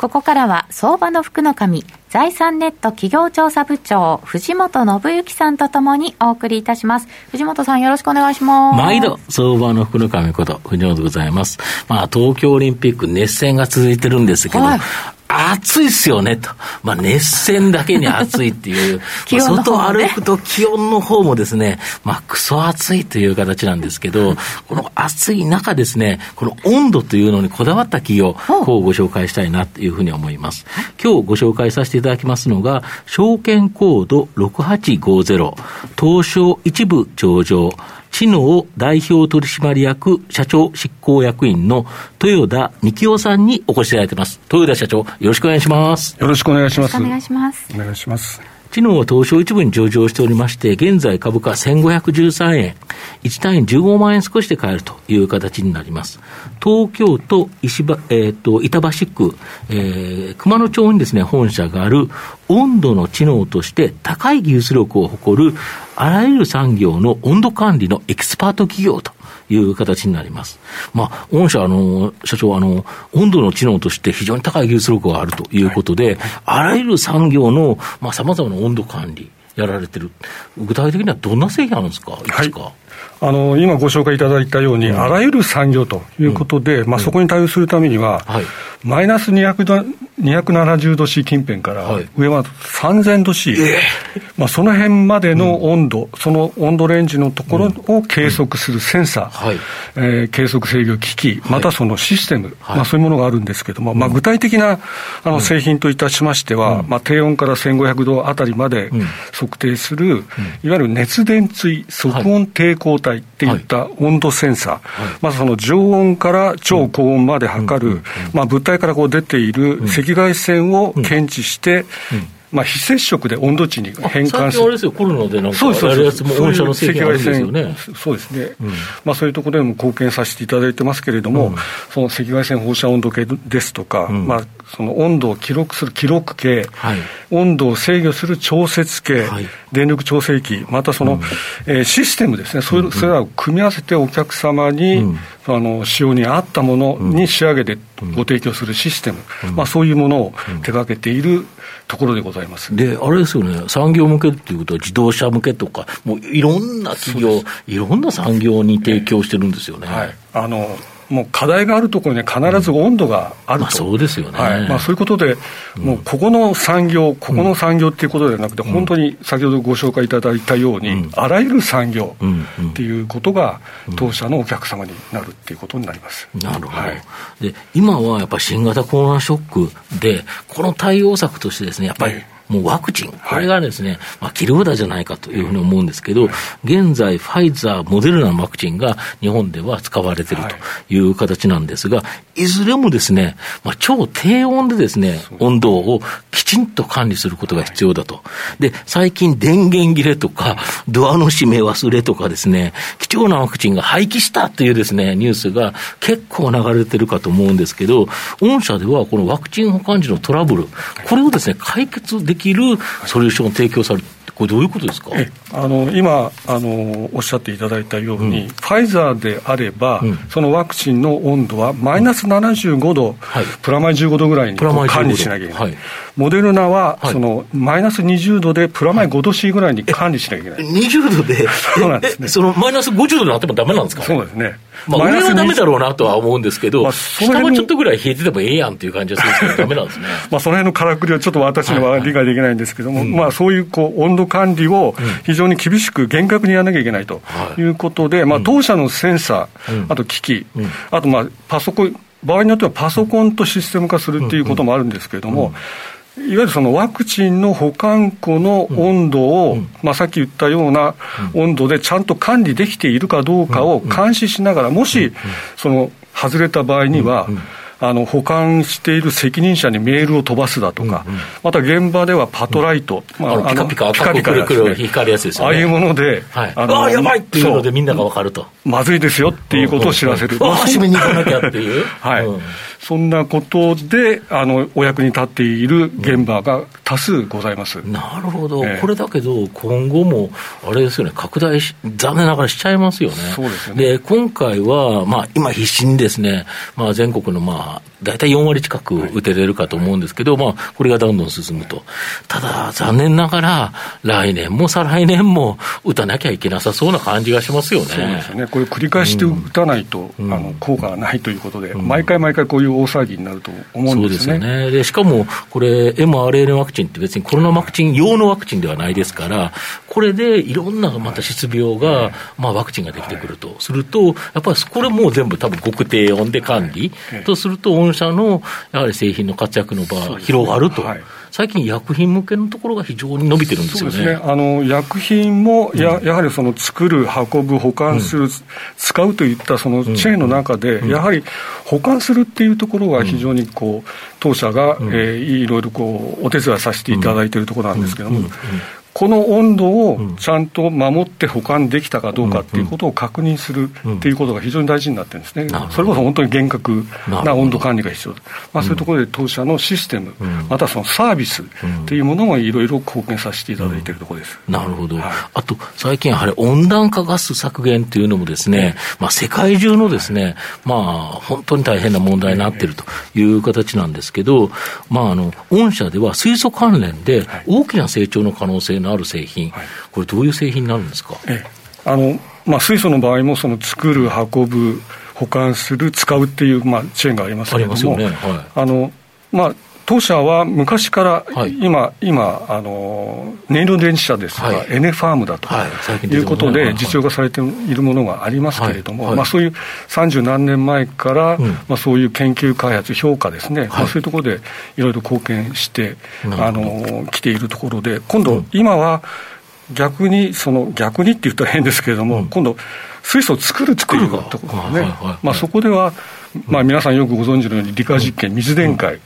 ここからは相場の福の神財産ネット企業調査部長藤本信之さんとともにお送りいたします。藤本さんよろしくお願いします。毎度相場の福の神こと藤本でございます。まあ東京オリンピック熱戦が続いてるんですけど、はい暑いっすよねと。まあ、熱戦だけに暑いっていう。まあ、外歩くと気温の方もですね、まあ、クソ暑いという形なんですけど、この暑い中ですね、この温度というのにこだわった企業、こうご紹介したいなというふうに思います。今日ご紹介させていただきますのが、証券コード6850、東証一部上場、知能代表取締役社長執行役員の豊田幹夫さんにお越しいただいています。豊田社長、よろしくお願いします。よろしくお願いします。お願いします。お願いします。知能は東証一部に上場しておりまして、現在株価1513円、1単位15万円少しで買えるという形になります。東京都石場、えーと、板橋区、えー、熊野町にですね、本社がある温度の知能として高い技術力を誇るあらゆる産業の温度管理のエキスパート企業という形になります。まあ、御社、あの、社長、あの、温度の知能として非常に高い技術力があるということで、はいはい、あらゆる産業の、まあ、様々な温度管理、やられてる。具体的にはどんな製品あるんですか？いくつか。はい。あの今ご紹介いただいたように、うん、あらゆる産業ということで、うん、まあ、そこに対応するためには、はい、マイナス200 270度 C 近辺から、上は3000度 C、えー、まあ、その辺までの温度、うん、その温度レンジのところを計測するセンサー、はい、えー、計測制御機器、またそのシステム、はい、まあ、そういうものがあるんですけれども、まあ、具体的なあの製品といたしましては、まあ、低温から1500度あたりまで測定する、いわゆる熱電追即温抵抗体っていった温度センサー、まずその常温から超高温まで測る、まあ、物体からこう出ている赤赤外線を検知して、まあ、非接触で温度値に変換する。あれですよ、コロナでなんかやるやつも御社の製品あるんですよね。そうですね、うん、まあ、そういうところでも貢献させていただいてますけれども、うん、その赤外線放射温度計ですとか、うん、まあ、その温度を記録する記録計、はい、温度を制御する調節計、はい、電力調整器、またその、うん、えー、システムですね、それそれらを組み合わせてお客様に、あの使用に合ったものに仕上げてご提供するシステム、まあ、そういうものを手掛けているところでございます。であれですよね、産業向けっていうことは、自動車向けとか、もういろんな企業、いろんな産業に提供してるんですよね。はい、あのもう課題があるところには必ず温度があると、うん。まあ、そうですよね、はい。まあ、そういうことで、もうここの産業、ここの産業っていうことではなくて、本当に先ほどご紹介いただいたように、あらゆる産業っていうことが、当社のお客様になるっていうことになります、なるほど、はい、で今はやっぱり新型コロナショックで、この対応策としてですね、やっぱり、もうワクチン、これがですね、はい、まあ、切り札じゃないかというふうに思うんですけど、現在、ファイザー、モデルナのワクチンが日本では使われているという形なんですが、いずれもですね、まあ、超低温でですね、温度をきちんと管理することが必要だと。で、最近電源切れとか、ドアの閉め忘れとかですね、貴重なワクチンが廃棄したというですね、ニュースが結構流れてるかと思うんですけど、御社ではこのワクチン保管時のトラブル、これをですね、解決できるソリューションを提供されこれ、どういうことですか？あの今あの、おっしゃっていただいたように、うん、ファイザーであれば、うん、そのワクチンの温度はマイナス75度、はい、プラマイ15度ぐらいに管理しなきゃいけない。はい。モデルナは、そのマイナス20度でプラマイ5度 C ぐらいに管理しなきゃいけない。20度で、そうなんですね。そのマイナス50度になってもだめなんですか？そうですね。まあ、上はだめだろうなとは思うんですけど、まあ、下もちょっとぐらい冷えててもええやんっていう感じがするんですけど、だめなんですね。まあその辺のからくりはちょっと私には理解できないんですけども、まあそういうこう温度管理を非常に厳しく厳格にやらなきゃいけないとい。うことで、まあ当社のセンサー、あと機器、あとまあパソコン、場合によってはパソコンとシステム化するっていうこともあるんですけれども、いわゆるそのワクチンの保管庫の温度を、まあ、さっき言ったような温度でちゃんと管理できているかどうかを監視しながら、もしその外れた場合には、あの保管している責任者にメールを飛ばすだとか、うん。うん、また現場ではパトライト、うん、まあ、あのピカピカ、ピカピカ、くるくる光るやつですよね。ああいうもので、はい、あのあやばいっていうのでみんなが分かると。まずいですよっていうことを知らせる。ああ、締めに行かなきゃっていう。はい。うんそんなことであのお役に立っている現場が多数ございます、うん、なるほど、えー、これだけど、今後もあれですよね、拡大し、残念ながらしちゃいますよね。そうですよね。で今回は、まあ、今、必死にですね、まあ、全国の、まあ、大体4割近く打てれるかと思うんですけど、はい、まあ、これがどんどん進むと。ただ、残念ながら、来年も再来年も打たなきゃいけなさそうな感じがしますよね。そうですよね。これ繰り返して打たないと、うん、あの効果がないということで、うん、毎回毎回こういう大騒ぎになると思うんですね。そうですよね。で、しかも、これ、mRNA ワクチンって別にコロナワクチン用のワクチンではないですから、これでいろんなまた失病が、はい、まあ、ワクチンができてくると、はい、すると、やっぱりこれも全部多分極低温で管理、はい、とすると、御社のやはり製品の活躍の場、広がると。最近、薬品向けのところが非常に伸びてるんですよね。そうですね。あの、薬品もや、うん、やはりその作る、運ぶ、保管する、うん、使うといったそのチェーンの中で、うん、やはり保管するっていうところが非常にこう、当社が、うん、えー、いろいろこう、お手伝いさせていただいているところなんですけども、この温度をちゃんと守って保管できたかどうかっていうことを確認するっていうことが非常に大事になってるんですね、それこそ本当に厳格な温度管理が必要。まあ、そういうところで当社のシステム、またそのサービスっていうものもいろいろ貢献させていただいているところです、なるほど、はい、あと最近、やはり温暖化ガス削減っていうのもですね、まあ、世界中のですね、まあ、本当に大変な問題になっているという形なんですけど、まあ、あの御社では水素関連で大きな成長の可能性のある製品、はい、これ、どういう製品になるんですか？えあのまあ、水素の場合もその作る、運ぶ、保管する、使うっていう、まあ、チェーンがありますけれども、ね。はい、あのまあ、当社は昔から、今、今あの、燃料電池車ですとか、エネファームだとい。うことで、実用化されているものがありますけれども、まあ、そういう三十何年前から、まあ、そういう研究開発、評価ですね、まあ、そういうところでいろいろ貢献して、あの来ているところで、今度、今は逆に、その逆にって言ったら変ですけれども、今度、水素を作るっていうところね、まあ、そこでは、まあ、皆さんよくご存知のように理科実験、水電解、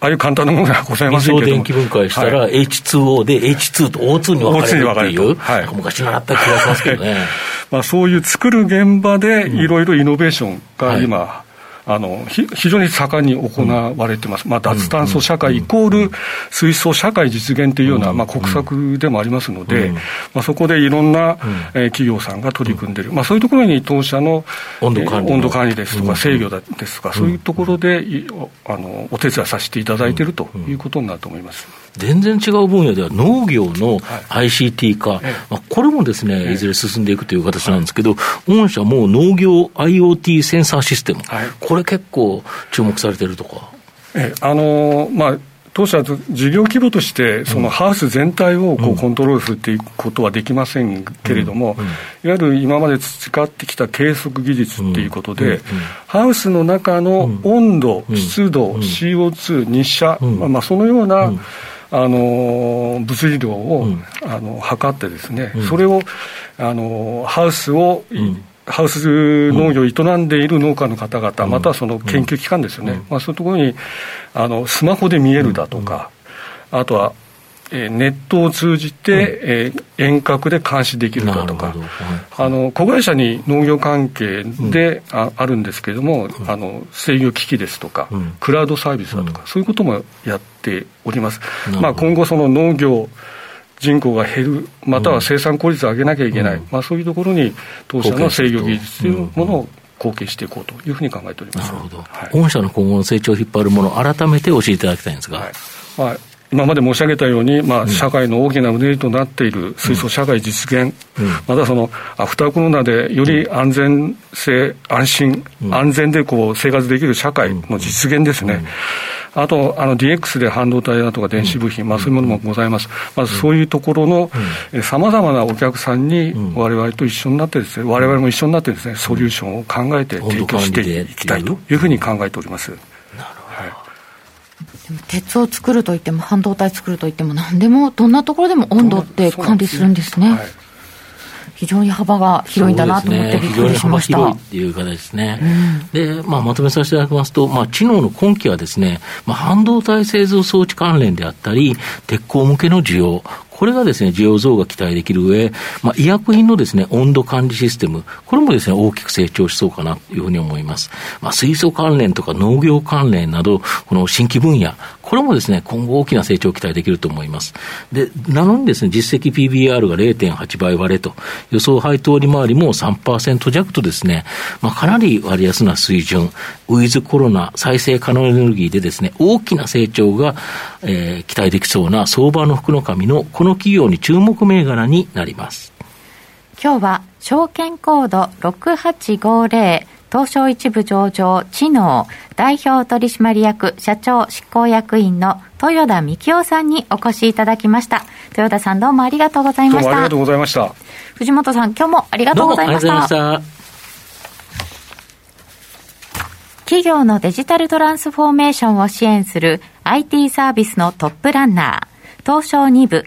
ああいう簡単なものがございませんけど水を電気分解したら、H2O で H2 と O2 に分かれるっていう、はい、昔習った気がしますけどね。まあそういう作る現場でいろいろイノベーションが今、あの非常に盛んに行われてます、まあ、脱炭素社会イコール水素社会実現というような、まあ、国策でもありますので、まあ、そこでいろんな、えー、企業さんが取り組んでいる、まあ、そういうところに当社の温度管理,、温度管理ですとか、制御ですとか、そういうところであのお手伝いさせていただいているということになると思います。全然違う分野では農業の ICT 化、はい、まあ、これもですね、いずれ進んでいくという形なんですけど、御社も農業 IoT センサーシステム、はい、これ結構注目されてるとか。えあのー、まあ当社は事業規模として、そのハウス全体をこうコントロールするっていうことはできませんけれども、いわゆる今まで培ってきた計測技術っていうことで、ハウスの中の温度、湿度、CO2、日射、まあ、そのような、あの物理量を、あの測ってですね、それをあのハウスを、ハウス農業を営んでいる農家の方々、またはその研究機関ですよね、まあ、そういうところにあのスマホで見えるだとか、あとはえネットを通じて、うん、え遠隔で監視できるだとか、はい、あの子会社に農業関係で、うん、ああるんですけれども、うん、あの制御機器ですとか、クラウドサービスだとか、そういうこともやっております。まあ、今後その農業人口が減る、または生産効率を上げなきゃいけない、まあ、そういうところに当社の制御技術というものを貢献していこうというふうに考えております。なるほど。はい、御社の今後の成長を引っ張るもの、改めて教えていただきたいんですが。はい、まあ今まで申し上げたように、まあ、社会の大きなうねりとなっている水素社会実現、うん、またそのアフターコロナでより安全性、安心、うん、安全でこう生活できる社会の実現ですね。うん。あと、あの DX で半導体だとか電子部品、まあ、そういうものもございます、まずそういうところのさまざまなお客さんに、われわれと一緒になってですね、われわれも一緒になってですね、ソリューションを考えて提供していきたいというふうに考えております。鉄を作るといっても半導体作るといっても何でもどんなところでも温度って管理するんですね。非常に幅が広いんだなと思ってびっくりしました。非常に幅広いっていう形ですね。うん、で、まあ、まとめさせていただきますと、まあ、知能の今期はですね、まあ、半導体製造装置関連であったり、鉄鋼向けの需要、これがですね、需要増が期待できる上、まあ、医薬品のですね、温度管理システム、これもですね、大きく成長しそうかなというふうに思います。まあ、水素関連とか農業関連など、この新規分野、これもですね、今後大きな成長を期待できると思います。で、なのにですね、実績 PBR が0.8倍割れと、予想配当利回りも3%弱とですね、まあ、かなり割安な水準、ウィズコロナ再生可能エネルギーでですね、大きな成長が、えー、期待できそうな相場の福の神のこの企業に注目銘柄になります。今日は証券コード6850東証一部上場知能代表取締役社長執行役員の豊田幹夫さんにお越しいただきました。豊田さんどうもありがとうございました。ありがとうございました。藤本さん今日もありがとうございました。企業のデジタルトランスフォーメーションを支援する IT サービスのトップランナー東証2部